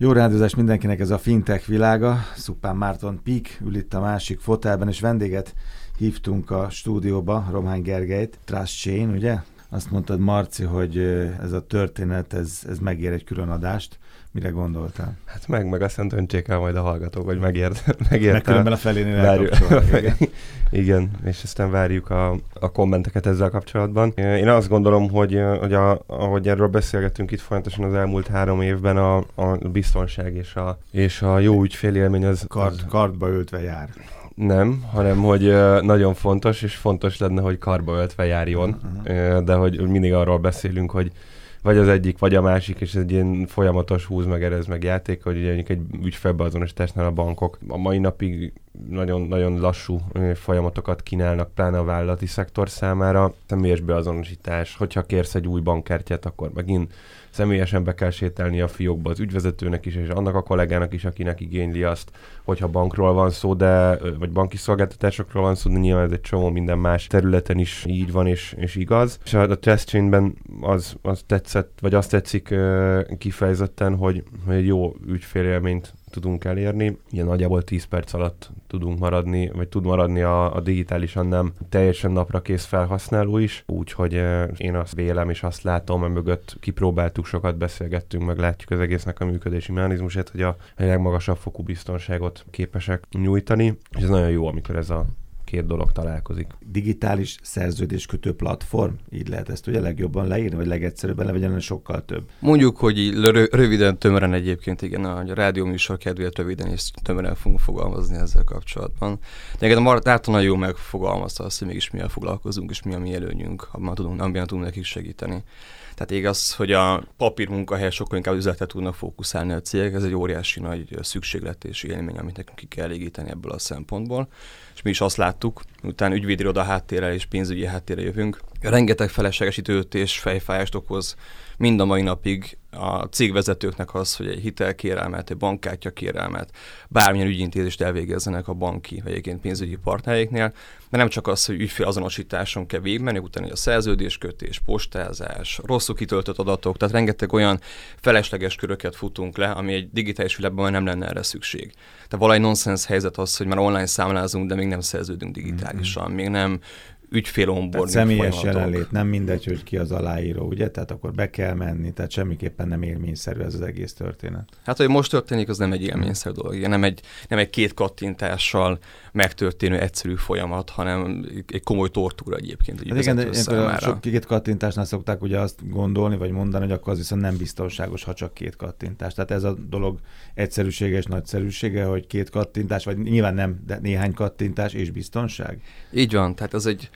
Jó rádiózás mindenkinek ez a fintech világa. Szupán Márton Pik ül itt a másik fotelben, és vendéget hívtunk a stúdióba, Román Gergelyt, Trust Chain, ugye? Azt mondtad, Marci, hogy ez a történet, ez, ez megér egy külön adást. Mire gondoltál? Hát meg, meg aztán döntsék el majd a hallgatók, hogy megért, megért Meg különben a felénél várjuk, igen. igen, és aztán várjuk a, a kommenteket ezzel kapcsolatban. Én azt gondolom, hogy, hogy a, ahogy erről beszélgettünk itt folyamatosan az elmúlt három évben, a, a biztonság és a, és a jó ügyfélélmény az... Kart, az... kartba öltve jár. Nem, hanem hogy nagyon fontos, és fontos lenne, hogy karba öltve járjon, uh-huh. de hogy mindig arról beszélünk, hogy vagy az egyik, vagy a másik, és ez egy ilyen folyamatos húz meg erez meg játék, hogy ugye egy ügyfélbeazonosításnál a bankok a mai napig nagyon, nagyon lassú folyamatokat kínálnak, pláne a vállalati szektor számára. Személyes beazonosítás, hogyha kérsz egy új bankkártyát, akkor megint személyesen be kell sétálni a fiókba az ügyvezetőnek is, és annak a kollégának is, akinek igényli azt, hogyha bankról van szó, de, vagy banki szolgáltatásokról van szó, de nyilván ez egy csomó minden más területen is így van és, és igaz. És a, a test chainben az, az tetszett, vagy azt tetszik kifejezetten, hogy, hogy egy jó ügyfélélményt tudunk elérni. Ilyen nagyjából 10 perc alatt tudunk maradni, vagy tud maradni a, a digitálisan nem teljesen napra kész felhasználó is, úgyhogy én azt vélem és azt látom, mert mögött kipróbáltuk, sokat beszélgettünk, meg látjuk az egésznek a működési mechanizmusát, hogy a, a legmagasabb fokú biztonságot képesek nyújtani, és ez nagyon jó, amikor ez a két dolog találkozik. Digitális szerződéskötő platform, így lehet ezt ugye legjobban leírni, vagy legegyszerűbben legyen sokkal több. Mondjuk, hogy így röviden, tömören egyébként, igen, a rádió műsor kedvéért röviden és tömören fogunk fogalmazni ezzel kapcsolatban. De igen, a Márton nagyon jó megfogalmazta azt, hogy mégis milyen foglalkozunk, és mi a mi előnyünk, abban tudunk, amiben tudunk nekik segíteni. Tehát igaz, hogy a papír munkahely sokkal inkább üzletet tudnak fókuszálni a cégek, ez egy óriási nagy szükséglet és élmény, amit nekünk ki kell elégíteni ebből a szempontból. És mi is azt láttuk, utána ügyvédiroda háttérrel és pénzügyi háttérrel jövünk. Rengeteg felesleges időt és fejfájást okoz mind a mai napig a cégvezetőknek az, hogy egy hitelkérelmet, egy bankkártya kérelmet, bármilyen ügyintézést elvégezzenek a banki vagy egyébként pénzügyi partnereiknél, de nem csak az, hogy ügyfélazonosításon kell végigmenni, utána a szerződéskötés, postázás, rosszul kitöltött adatok, tehát rengeteg olyan felesleges köröket futunk le, ami egy digitális világban nem lenne erre szükség. Tehát valahogy nonsens helyzet az, hogy már online számlázunk, de még nem szerződünk digitálisan, mm-hmm. még nem ügyfél onboarding Személyes folyamatok. jelenlét, nem mindegy, hogy ki az aláíró, ugye? Tehát akkor be kell menni, tehát semmiképpen nem élményszerű ez az egész történet. Hát, hogy most történik, az nem egy élményszerű dolog, nem egy, nem egy két kattintással megtörténő egyszerű folyamat, hanem egy komoly tortúra egyébként. Hát igen, de sok két kattintásnál szokták ugye azt gondolni, vagy mondani, hogy akkor az viszont nem biztonságos, ha csak két kattintás. Tehát ez a dolog egyszerűsége és nagyszerűsége, hogy két kattintás, vagy nyilván nem, de néhány kattintás és biztonság. Így van, tehát ez egy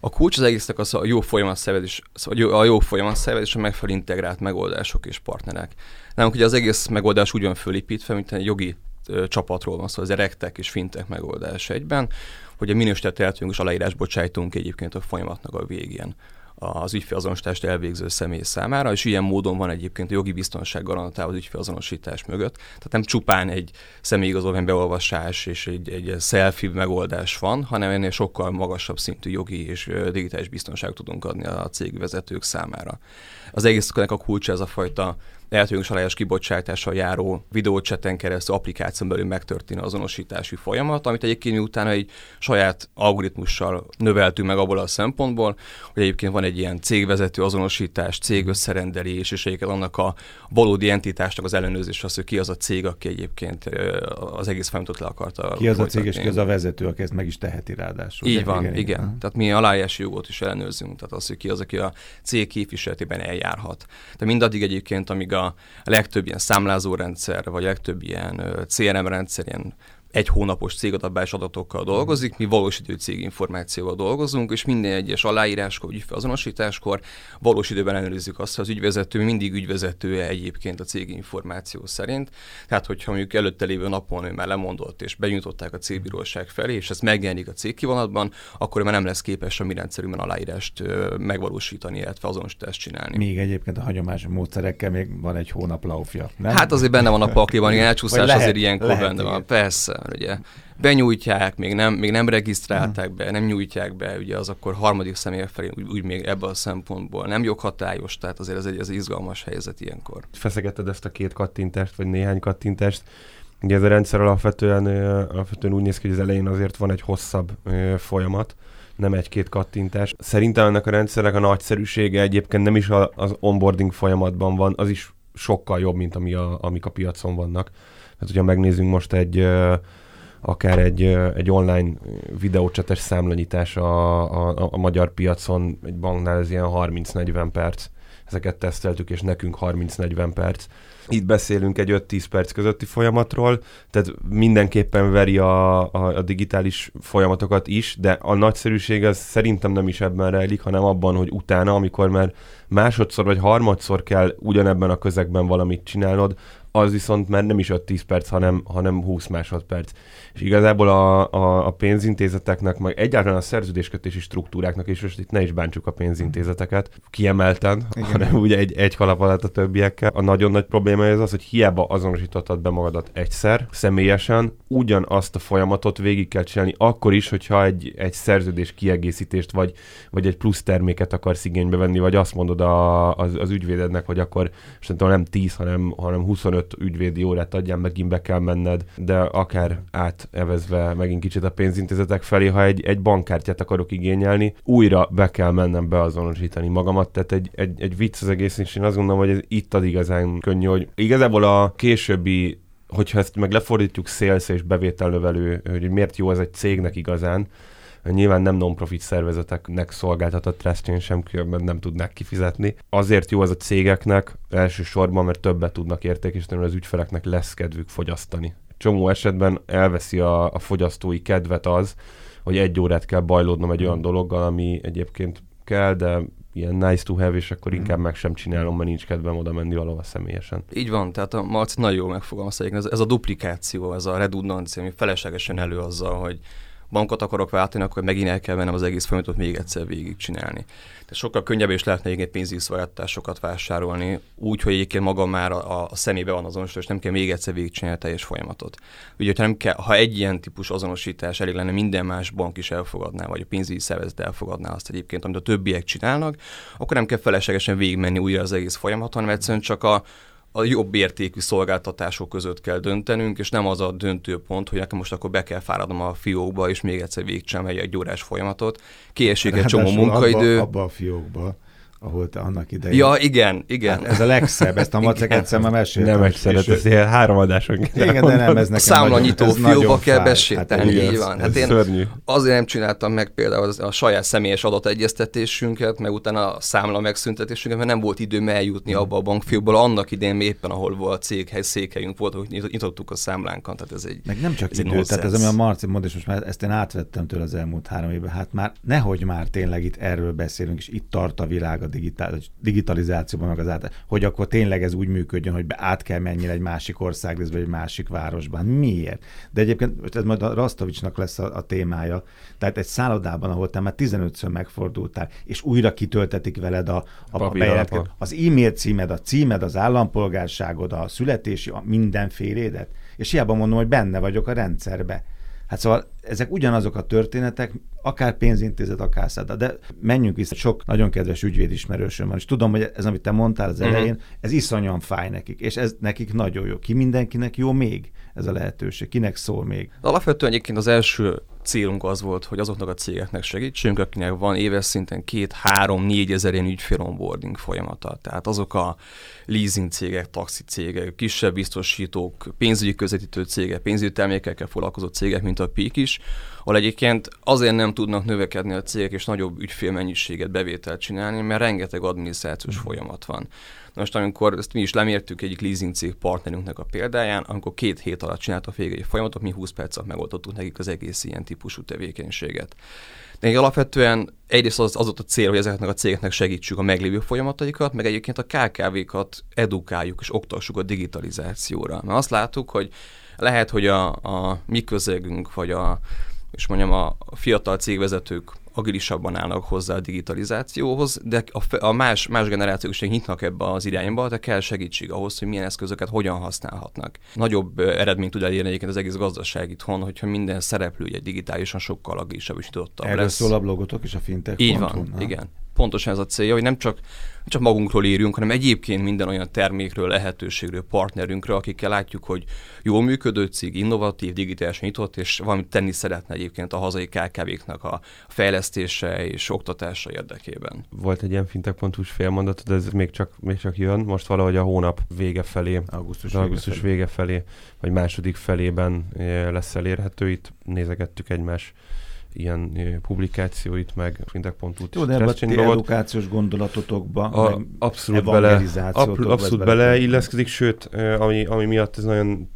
a kulcs az egésznek az a jó folyamatszervezés, a jó folyamatszervezés, a megfelelő integrált megoldások és partnerek. Nem, ugye az egész megoldás úgy van fölépítve, mint egy jogi csapatról van szó, az erektek és fintek megoldás egyben, hogy a minősített és aláírás bocsájtunk egyébként a folyamatnak a végén az ügyfélazonosítást elvégző személy számára, és ilyen módon van egyébként a jogi biztonság garantálva az ügyfélazonosítás mögött. Tehát nem csupán egy személyigazolvány beolvasás és egy, egy selfie megoldás van, hanem ennél sokkal magasabb szintű jogi és digitális biztonságot tudunk adni a cégvezetők számára. Az egésznek a kulcsa ez a fajta lehetőségünk aláírás kibocsátással járó videócseten keresztül applikáción belül megtörténő azonosítási folyamat, amit egyébként utána egy saját algoritmussal növeltünk meg abból a szempontból, hogy egyébként van egy ilyen cégvezető azonosítás, cég összerendelés, és egyébként annak a valódi entitásnak az ellenőrzés az, hogy ki az a cég, aki egyébként az egész folyamatot le akarta Ki az folytatni. a cég, és ki az a vezető, aki ezt meg is teheti ráadásul. Így van, igen. igen. igen. Tehát mi aláírási jogot is ellenőrzünk, tehát az, hogy ki az, aki a cég képviseletében eljárhat. De mindaddig egyébként, amíg a a legtöbb ilyen számlázórendszer, vagy a legtöbb ilyen CRM rendszer, ilyen egy hónapos cégadatbás adatokkal dolgozik, mi valós idő céginformációval dolgozunk, és minden egyes aláíráskor, ügyfelazonosításkor valós időben ellenőrizzük azt, hogy az ügyvezető mindig ügyvezetője egyébként a céginformáció szerint. Tehát, hogyha mondjuk előtte lévő napon ő már lemondott, és benyújtották a cégbíróság felé, és ez megjelenik a cégkivonatban, akkor már nem lesz képes a mi rendszerünkben aláírást megvalósítani, illetve azonosítást csinálni. Még egyébként a hagyományos módszerekkel még van egy hónap laufja. Nem? Hát azért benne van a pakliban, ilyen elcsúszás azért ilyenkor benne van. Persze, mert ugye benyújtják, még nem, még nem regisztrálták be, nem nyújtják be, ugye az akkor harmadik személy felé úgy, úgy még ebből a szempontból nem joghatályos, tehát azért ez egy, egy izgalmas helyzet ilyenkor. Feszegetted ezt a két kattintást, vagy néhány kattintást, Ugye ez a rendszer alapvetően, alapvetően úgy néz ki, hogy az elején azért van egy hosszabb folyamat, nem egy-két kattintás. Szerintem ennek a rendszernek a nagyszerűsége egyébként nem is az onboarding folyamatban van, az is sokkal jobb, mint ami a, amik a piacon vannak. Tehát, hogyha megnézzünk most egy akár egy, egy online videócsates számlanyítás a, a, a magyar piacon, egy banknál ez ilyen 30-40 perc. Ezeket teszteltük, és nekünk 30-40 perc itt beszélünk egy 5-10 perc közötti folyamatról, tehát mindenképpen veri a, a, a digitális folyamatokat is, de a nagyszerűség az szerintem nem is ebben rejlik, hanem abban, hogy utána, amikor már másodszor vagy harmadszor kell ugyanebben a közegben valamit csinálnod, az viszont már nem is 5-10 perc, hanem, hanem 20 másodperc. És igazából a, a, a pénzintézeteknek, meg egyáltalán a szerződéskötési struktúráknak, és most itt ne is bántsuk a pénzintézeteket kiemelten, Igen. hanem ugye egy, egy kalap alatt a többiekkel. A nagyon nagy probléma ez az, hogy hiába azonosítottad be magadat egyszer, személyesen, ugyanazt a folyamatot végig kell csinálni, akkor is, hogyha egy, egy szerződés kiegészítést, vagy, vagy egy plusz terméket akarsz igénybe venni, vagy azt mondod a, az, az ügyvédednek, hogy akkor nem 10, hanem, hanem 25 ügyvédi órát adjál, megint be kell menned, de akár átevezve megint kicsit a pénzintézetek felé, ha egy, egy bankkártyát akarok igényelni, újra be kell mennem beazonosítani magamat, tehát egy, egy, egy vicc az egész, és én azt gondolom, hogy ez itt ad igazán könnyű, hogy igazából a későbbi hogyha ezt meg lefordítjuk sales és bevételnövelő, hogy miért jó ez egy cégnek igazán, Nyilván nem non-profit szervezeteknek szolgáltatott trustchain sem, mert nem tudnák kifizetni. Azért jó az a cégeknek elsősorban, mert többet tudnak értékesíteni, az ügyfeleknek lesz kedvük fogyasztani. Csomó esetben elveszi a, a fogyasztói kedvet az, hogy egy órát kell bajlódnom egy olyan dologgal, ami egyébként kell, de ilyen nice to have, és akkor inkább meg sem csinálom, mert nincs kedvem oda menni valahova személyesen. Így van, tehát a Marci nagyon jól megfogalmazta, ez, ez a duplikáció, ez a redundancia, ami feleslegesen elő azzal, hogy bankot akarok váltani, akkor megint el kell vennem az egész folyamatot még egyszer végigcsinálni. Tehát sokkal könnyebb is lehetne egy pénzügyi szolgáltatásokat vásárolni, úgy, hogy egyébként maga már a, a szemébe van azonosítva, és nem kell még egyszer végigcsinálni a teljes folyamatot. Ugye, hogyha nem kell, ha egy ilyen típus azonosítás elég lenne, minden más bank is elfogadná, vagy a pénzügyi szervezet elfogadná azt egyébként, amit a többiek csinálnak, akkor nem kell feleslegesen végigmenni újra az egész folyamaton, hanem egyszerűen csak a, a jobb értékű szolgáltatások között kell döntenünk, és nem az a döntő pont, hogy nekem most akkor be kell fáradnom a fiókba, és még egyszer végigcsinálom egy, egy órás folyamatot. Kiesik egy csomó munkaidő. Abba, abba a fiókba ahol te annak idején... Ja, igen, igen. Hát ez a legszebb, ezt a macek egyszer már meséltem. Nem egyszer, ez ilyen három adáson Igen, de nem, ez nekem Számlanyító fióba kell besétálni, hát, így van. Hát én szörnyű. azért nem csináltam meg például a saját személyes adategyeztetésünket, meg utána a számla megszüntetésünket, mert nem volt időm eljutni abba a bankfiókból, annak idején éppen, ahol volt céghely, székhelyünk volt, hogy nyitottuk a számlánkat. Tehát ez egy, meg nem csak ez idő, tehát ez ami a Marci mond, és most már ezt én átvettem tőle az elmúlt három évben, hát már nehogy már tényleg itt erről beszélünk, és itt tart a világ a digitális digitalizációban, meg az át, hogy akkor tényleg ez úgy működjön, hogy át kell menni egy másik ország, vagy egy másik városban. Miért? De egyébként ez majd a Rastovicsnak lesz a, a témája. Tehát egy szállodában, ahol te már 15-ször megfordultál, és újra kitöltetik veled a, a, a bejelentkezést. Az e-mail címed, a címed, az állampolgárságod, a születési, a mindenfélédet. És hiába mondom, hogy benne vagyok a rendszerbe. Hát szóval ezek ugyanazok a történetek, akár pénzintézet, akár száda, de menjünk vissza, sok nagyon kedves ügyvédismerősöm van, és tudom, hogy ez, amit te mondtál az mhm. elején, uh-huh. ez iszonyan fáj nekik, és ez nekik nagyon jó. Ki mindenkinek jó még ez a lehetőség? Kinek szól még? Alapvetően egyébként az első célunk az volt, hogy azoknak a cégeknek segítsünk, akinek van éves szinten két, három, négy ezer ilyen ügyfél onboarding folyamata. Tehát azok a leasing cégek, taxi cégek, kisebb biztosítók, pénzügyi közvetítő cégek, pénzügyi termékekkel foglalkozó cégek, mint a PIK is, ahol egyébként azért nem tudnak növekedni a cégek és nagyobb ügyfélmennyiséget, bevételt csinálni, mert rengeteg adminisztrációs mm. folyamat van. Most amikor ezt mi is lemértük egyik leasing cég partnerünknek a példáján, amikor két hét alatt csináltak végig egy folyamatot, mi 20 perc alatt megoldottuk nekik az egész ilyen típusú tevékenységet. De alapvetően egyrészt az, az ott a cél, hogy ezeknek a cégeknek segítsük a meglévő folyamataikat, meg egyébként a KKV-kat edukáljuk és oktassuk a digitalizációra. Mert azt láttuk, hogy lehet, hogy a, a mi közegünk, vagy a, és mondjam, a fiatal cégvezetők agilisabban állnak hozzá a digitalizációhoz, de a, a más, más generációk is nyitnak ebbe az irányba, de kell segítség ahhoz, hogy milyen eszközöket hogyan használhatnak. Nagyobb eredményt tud elérni egyébként az egész gazdaság itthon, hogyha minden szereplő ugye digitálisan sokkal agilisabb és nyitottabb Erről lesz. szól a blogotok és a fintech. Így van, na? igen pontosan ez a célja, hogy nem csak, nem csak magunkról írjunk, hanem egyébként minden olyan termékről, lehetőségről, partnerünkről, akikkel látjuk, hogy jól működő cég, innovatív, digitálisan nyitott, és valamit tenni szeretne egyébként a hazai KKV-knak a fejlesztése és oktatása érdekében. Volt egy ilyen fintech.hu-s félmondat, de ez még csak, még csak jön, most valahogy a hónap vége felé, augusztus, augusztus vége, felé. vége felé, vagy második felében eh, lesz elérhető, itt nézegettük egymás ilyen publikációit, meg fintech.hu. Jó, de ebben a edukációs gondolatotokba, a, abszolút bele, abszolút bele illeszkedik, sőt, ami, ami miatt ez nagyon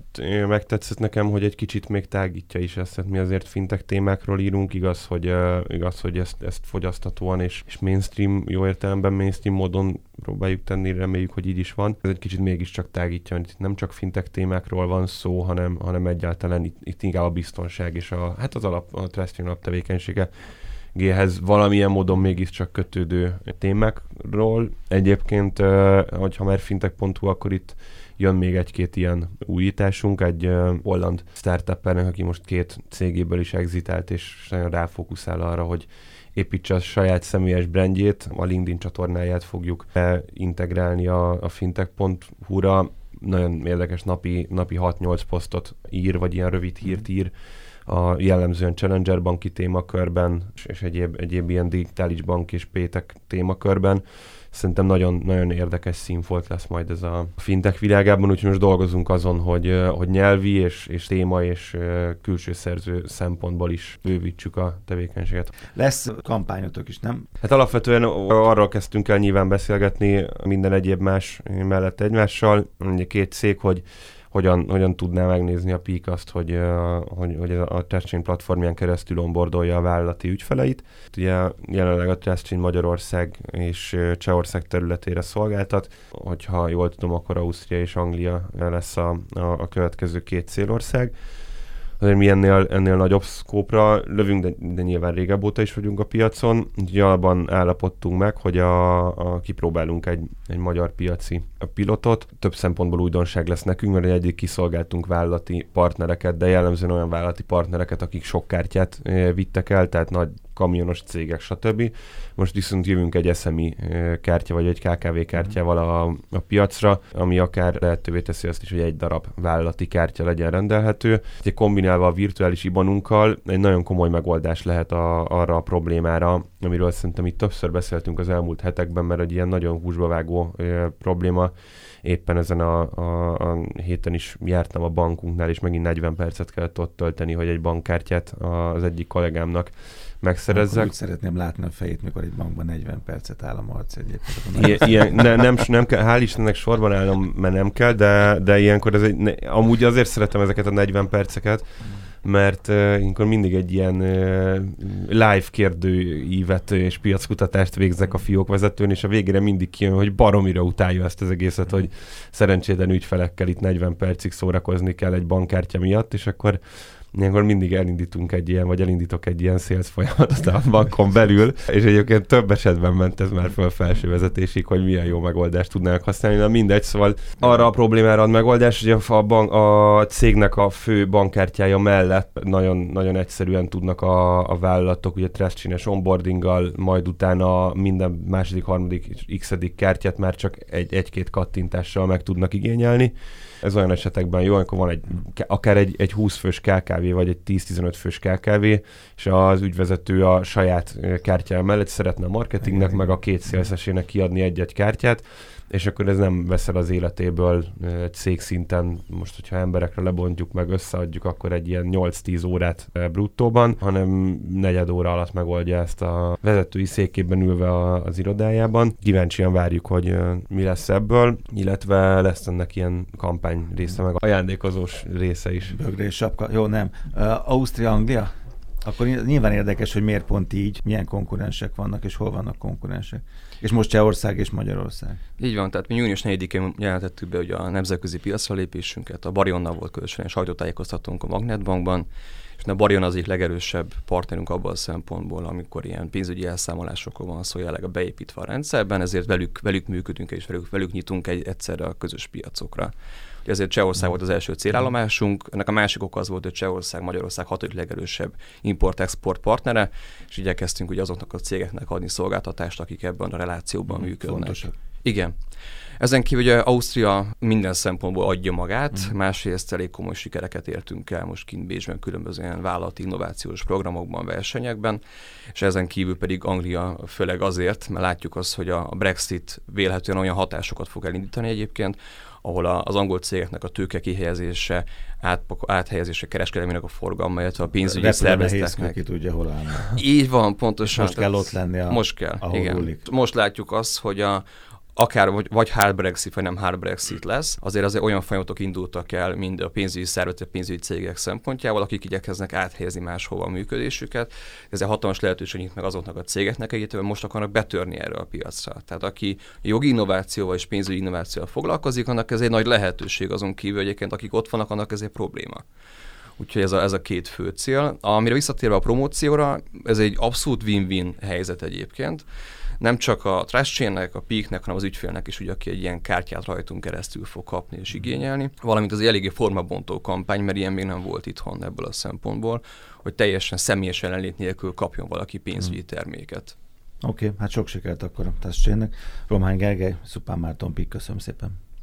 megtetszett nekem, hogy egy kicsit még tágítja is ezt, tehát mi azért fintek témákról írunk, igaz, hogy, uh, igaz, hogy ezt, ezt fogyasztatóan és, és mainstream, jó értelemben mainstream módon próbáljuk tenni, reméljük, hogy így is van. Ez egy kicsit mégiscsak tágítja, hogy itt nem csak fintek témákról van szó, hanem, hanem egyáltalán itt, itt inkább a biztonság és a, hát az alap, a trusting alap tevékenysége G-hez valamilyen módon mégiscsak kötődő témákról. Egyébként, hogyha már fintech.hu, akkor itt jön még egy-két ilyen újításunk, egy holland startup aki most két cégéből is exitált, és nagyon ráfókuszál arra, hogy építse a saját személyes brandjét, a LinkedIn csatornáját fogjuk integrálni a, a fintech.hu-ra, nagyon érdekes napi, napi 6-8 posztot ír, vagy ilyen rövid hírt ír, a jellemzően Challenger banki témakörben, és egyéb, egyéb ilyen digitális bank és pétek témakörben szerintem nagyon, nagyon érdekes színfolt lesz majd ez a fintech világában, úgyhogy most dolgozunk azon, hogy, hogy nyelvi és, és téma és külső szerző szempontból is bővítsük a tevékenységet. Lesz kampányotok is, nem? Hát alapvetően arról kezdtünk el nyilván beszélgetni minden egyéb más mellett egymással, ugye két cég, hogy hogyan, hogyan tudná megnézni a PIK azt, hogy, hogy, hogy a TrustChain platformján keresztül onboardolja a vállalati ügyfeleit. Ugye jelenleg a TrustChain Magyarország és Csehország területére szolgáltat, hogyha jól tudom, akkor Ausztria és Anglia lesz a, a, a következő két célország azért mi ennél, ennél nagyobb szkópra lövünk, de, de nyilván régebb óta is vagyunk a piacon. Úgyhogy abban állapodtunk meg, hogy a, a kipróbálunk egy, egy magyar piaci pilotot. Több szempontból újdonság lesz nekünk, mert egyik kiszolgáltunk vállalati partnereket, de jellemzően olyan vállalati partnereket, akik sok kártyát vittek el, tehát nagy kamionos cégek, stb. Most viszont jövünk egy SMI kártya, vagy egy KKV kártyával a, a piacra, ami akár lehetővé teszi azt is, hogy egy darab vállalati kártya legyen rendelhető. Ugye kombinálva a virtuális ibanunkkal egy nagyon komoly megoldás lehet a, arra a problémára, amiről szerintem itt többször beszéltünk az elmúlt hetekben, mert egy ilyen nagyon húsba vágó e, probléma éppen ezen a, a, a héten is jártam a bankunknál, és megint 40 percet kellett ott tölteni, hogy egy bankkártyát az egyik kollégámnak megszerezzek. Akkor úgy szeretném látni a fejét, mikor egy bankban 40 percet áll a marc egyébként. Ilyen, ilyen, ne, nem, nem kell, hál' Istennek sorban állnom, mert nem kell, de, de ilyenkor ez egy, ne, amúgy azért szeretem ezeket a 40 perceket, mert uh, ilyenkor mindig egy ilyen uh, live kérdőívet és piackutatást végzek a fiók vezetőn, és a végére mindig kijön, hogy baromira utálja ezt az egészet, hogy szerencsétlen ügyfelekkel itt 40 percig szórakozni kell egy bankkártya miatt, és akkor ilyenkor mindig elindítunk egy ilyen, vagy elindítok egy ilyen sales folyamatot a bankon belül, és egyébként több esetben ment ez már föl felső vezetésig, hogy milyen jó megoldást tudnának használni, de mindegy, szóval arra a problémára ad megoldás, hogy a, bank, a cégnek a fő bankkártyája mellett nagyon, nagyon egyszerűen tudnak a, a vállalatok ugye trust onboardinggal, majd utána minden második, harmadik, x kártyát már csak egy, egy-két kattintással meg tudnak igényelni. Ez olyan esetekben jó, amikor van egy, akár egy, egy 20 fős KKV, vagy egy 10-15 fős KKV, és az ügyvezető a saját kártyája mellett szeretne a marketingnek, meg a két szélszesének kiadni egy-egy kártyát, és akkor ez nem veszel az életéből egy szinten, most hogyha emberekre lebontjuk, meg összeadjuk, akkor egy ilyen 8-10 órát bruttóban, hanem negyed óra alatt megoldja ezt a vezetői székében ülve az irodájában. Kíváncsian várjuk, hogy mi lesz ebből, illetve lesz ennek ilyen kampány része, meg ajándékozós része is. Bögrés sapka, jó nem. Uh, Ausztria, Anglia? Akkor nyilván érdekes, hogy miért pont így, milyen konkurensek vannak, és hol vannak konkurensek. És most Csehország és Magyarország. Így van, tehát mi június 4-én jelentettük be ugye a nemzetközi piacra lépésünket, a Barionnal volt közösen sajtótájékoztatónk a Magnetbankban, és a Barion az egyik legerősebb partnerünk abban a szempontból, amikor ilyen pénzügyi elszámolásokról van szó, jelenleg a beépítve a rendszerben, ezért velük, velük működünk és velük, velük nyitunk egy, egyszerre a közös piacokra. Ezért Csehország volt az első célállomásunk, ennek a másik oka az volt, hogy Csehország Magyarország hatodik legerősebb import-export partnere, és igyekeztünk ugye azoknak a cégeknek adni szolgáltatást, akik ebben a relációban mm, működnek. Fontosak. Igen. Ezen kívül ugye Ausztria minden szempontból adja magát, mm. másrészt elég komoly sikereket értünk el most kint Bécsben különböző ilyen vállalati innovációs programokban, versenyekben, és ezen kívül pedig Anglia főleg azért, mert látjuk azt, hogy a Brexit vélhetően olyan hatásokat fog elindítani egyébként, ahol az angol cégeknek a tőke kihelyezése, áthelyezése kereskedelmének a forgalma, illetve a pénzügyi szervezeteknek. ki tudja, hol állna. Így van, pontosan. most kell ott lenni, a, most kell, igen. Most látjuk azt, hogy a, akár vagy, vagy hard Brexit, vagy nem hard Brexit lesz, azért azért olyan folyamatok indultak el, mind a pénzügyi szervezetek, pénzügyi cégek szempontjából, akik igyekeznek áthelyezni máshova a működésüket. Ez egy hatalmas lehetőség nyit meg azoknak a cégeknek, akik most akarnak betörni erre a piacra. Tehát aki jogi innovációval és pénzügyi innovációval foglalkozik, annak ez egy nagy lehetőség azon kívül, egyébként akik ott vannak, annak ez egy probléma. Úgyhogy ez a, ez a két fő cél. Amire visszatérve a promócióra, ez egy abszolút win-win helyzet egyébként nem csak a trash a peaknek, hanem az ügyfélnek is, ugye, aki egy ilyen kártyát rajtunk keresztül fog kapni és igényelni, valamint az eléggé formabontó kampány, mert ilyen még nem volt itthon ebből a szempontból, hogy teljesen személyes ellenlét nélkül kapjon valaki pénzügyi hmm. terméket. Oké, okay, hát sok sikert akkor a Trust Román Gergely, Szupán Márton Pik, köszönöm szépen.